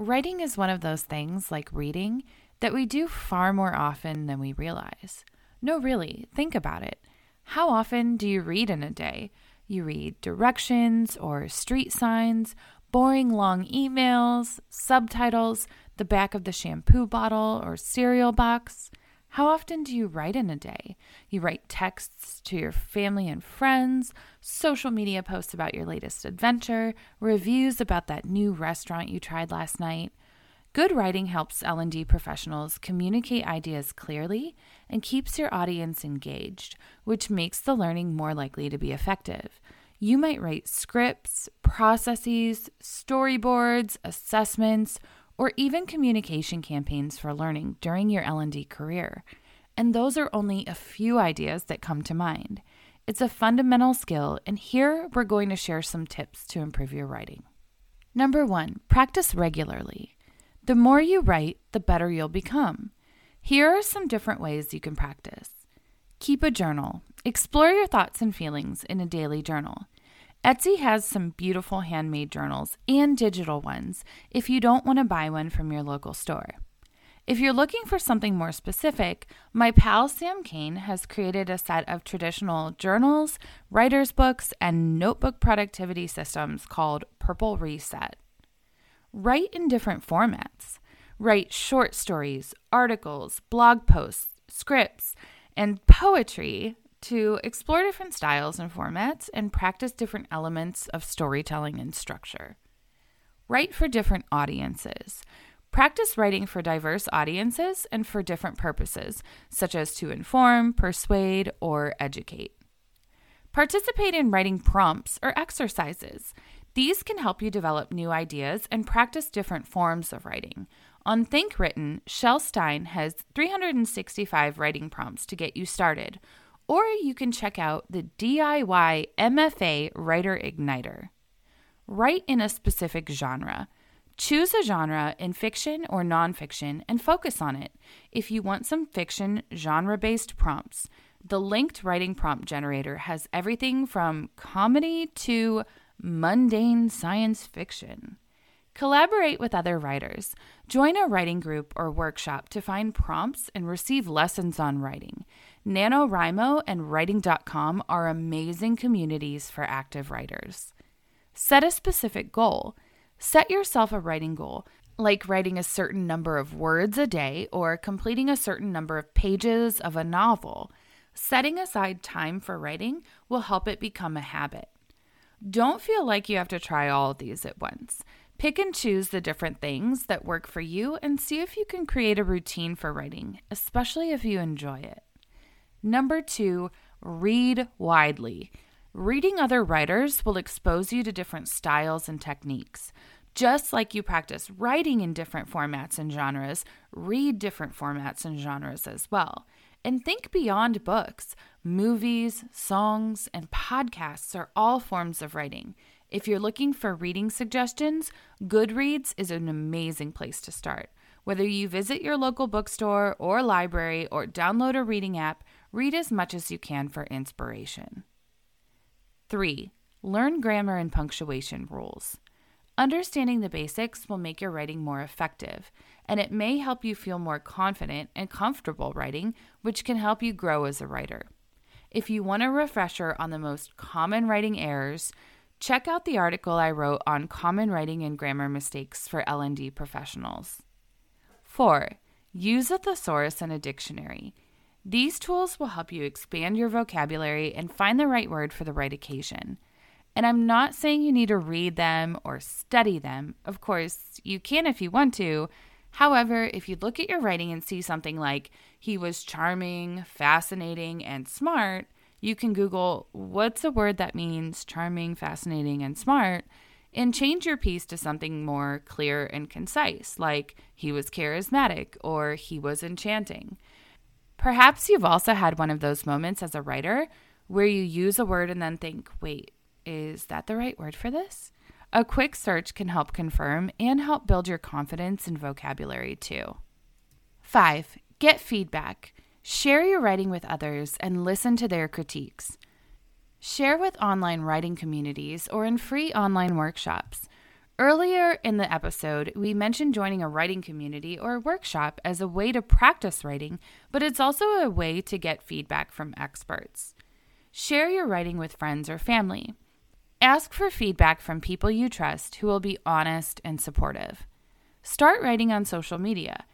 Writing is one of those things, like reading, that we do far more often than we realize. No, really, think about it. How often do you read in a day? You read directions or street signs, boring long emails, subtitles, the back of the shampoo bottle or cereal box. How often do you write in a day? You write texts to your family and friends, social media posts about your latest adventure, reviews about that new restaurant you tried last night. Good writing helps L&D professionals communicate ideas clearly and keeps your audience engaged, which makes the learning more likely to be effective. You might write scripts, processes, storyboards, assessments, or even communication campaigns for learning during your L&D career. And those are only a few ideas that come to mind. It's a fundamental skill, and here we're going to share some tips to improve your writing. Number 1, practice regularly. The more you write, the better you'll become. Here are some different ways you can practice. Keep a journal. Explore your thoughts and feelings in a daily journal. Etsy has some beautiful handmade journals and digital ones if you don't want to buy one from your local store. If you're looking for something more specific, my pal Sam Kane has created a set of traditional journals, writer's books, and notebook productivity systems called Purple Reset. Write in different formats. Write short stories, articles, blog posts, scripts, and poetry to explore different styles and formats and practice different elements of storytelling and structure. Write for different audiences. Practice writing for diverse audiences and for different purposes, such as to inform, persuade, or educate. Participate in writing prompts or exercises. These can help you develop new ideas and practice different forms of writing. On Think Written, Chelle Stein has 365 writing prompts to get you started, or you can check out the DIY MFA Writer Igniter. Write in a specific genre. Choose a genre in fiction or nonfiction and focus on it. If you want some fiction genre based prompts, the linked writing prompt generator has everything from comedy to mundane science fiction. Collaborate with other writers. Join a writing group or workshop to find prompts and receive lessons on writing. NaNoWriMo and Writing.com are amazing communities for active writers. Set a specific goal. Set yourself a writing goal, like writing a certain number of words a day or completing a certain number of pages of a novel. Setting aside time for writing will help it become a habit. Don't feel like you have to try all of these at once. Pick and choose the different things that work for you and see if you can create a routine for writing, especially if you enjoy it. Number two, read widely. Reading other writers will expose you to different styles and techniques. Just like you practice writing in different formats and genres, read different formats and genres as well. And think beyond books. Movies, songs, and podcasts are all forms of writing. If you're looking for reading suggestions, Goodreads is an amazing place to start. Whether you visit your local bookstore or library or download a reading app, Read as much as you can for inspiration. 3. Learn grammar and punctuation rules. Understanding the basics will make your writing more effective, and it may help you feel more confident and comfortable writing, which can help you grow as a writer. If you want a refresher on the most common writing errors, check out the article I wrote on common writing and grammar mistakes for L&D professionals. 4. Use a thesaurus and a dictionary. These tools will help you expand your vocabulary and find the right word for the right occasion. And I'm not saying you need to read them or study them. Of course, you can if you want to. However, if you look at your writing and see something like, he was charming, fascinating, and smart, you can Google, what's a word that means charming, fascinating, and smart? And change your piece to something more clear and concise, like he was charismatic or he was enchanting. Perhaps you've also had one of those moments as a writer where you use a word and then think, wait, is that the right word for this? A quick search can help confirm and help build your confidence and vocabulary too. 5. Get feedback. Share your writing with others and listen to their critiques. Share with online writing communities or in free online workshops. Earlier in the episode, we mentioned joining a writing community or workshop as a way to practice writing, but it's also a way to get feedback from experts. Share your writing with friends or family. Ask for feedback from people you trust who will be honest and supportive. Start writing on social media.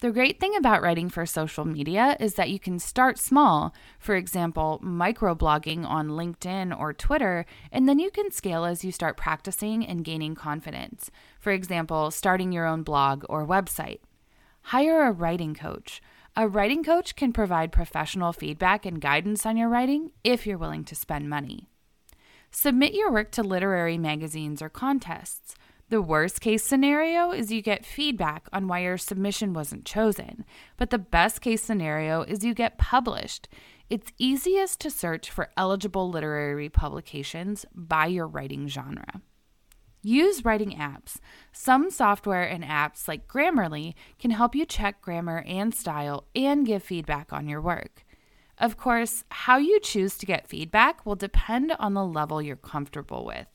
The great thing about writing for social media is that you can start small, for example, microblogging on LinkedIn or Twitter, and then you can scale as you start practicing and gaining confidence. For example, starting your own blog or website. Hire a writing coach. A writing coach can provide professional feedback and guidance on your writing if you're willing to spend money. Submit your work to literary magazines or contests. The worst case scenario is you get feedback on why your submission wasn't chosen, but the best case scenario is you get published. It's easiest to search for eligible literary publications by your writing genre. Use writing apps. Some software and apps like Grammarly can help you check grammar and style and give feedback on your work. Of course, how you choose to get feedback will depend on the level you're comfortable with.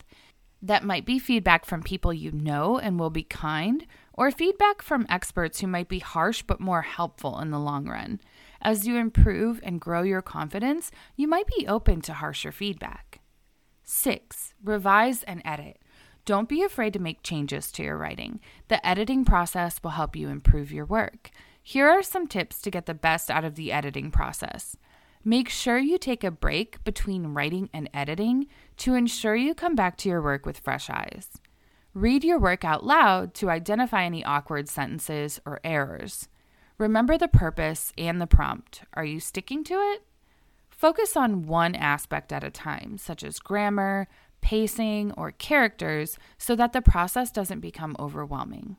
That might be feedback from people you know and will be kind, or feedback from experts who might be harsh but more helpful in the long run. As you improve and grow your confidence, you might be open to harsher feedback. 6. Revise and edit. Don't be afraid to make changes to your writing. The editing process will help you improve your work. Here are some tips to get the best out of the editing process. Make sure you take a break between writing and editing to ensure you come back to your work with fresh eyes. Read your work out loud to identify any awkward sentences or errors. Remember the purpose and the prompt. Are you sticking to it? Focus on one aspect at a time, such as grammar, pacing, or characters, so that the process doesn't become overwhelming.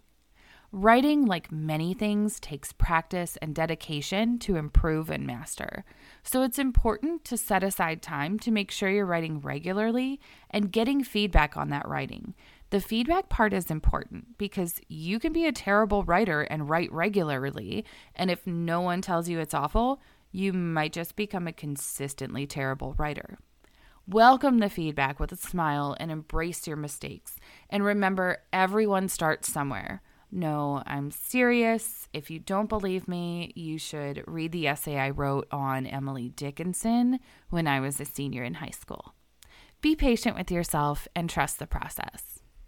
Writing, like many things, takes practice and dedication to improve and master. So it's important to set aside time to make sure you're writing regularly and getting feedback on that writing. The feedback part is important because you can be a terrible writer and write regularly, and if no one tells you it's awful, you might just become a consistently terrible writer. Welcome the feedback with a smile and embrace your mistakes. And remember, everyone starts somewhere. No, I'm serious. If you don't believe me, you should read the essay I wrote on Emily Dickinson when I was a senior in high school. Be patient with yourself and trust the process.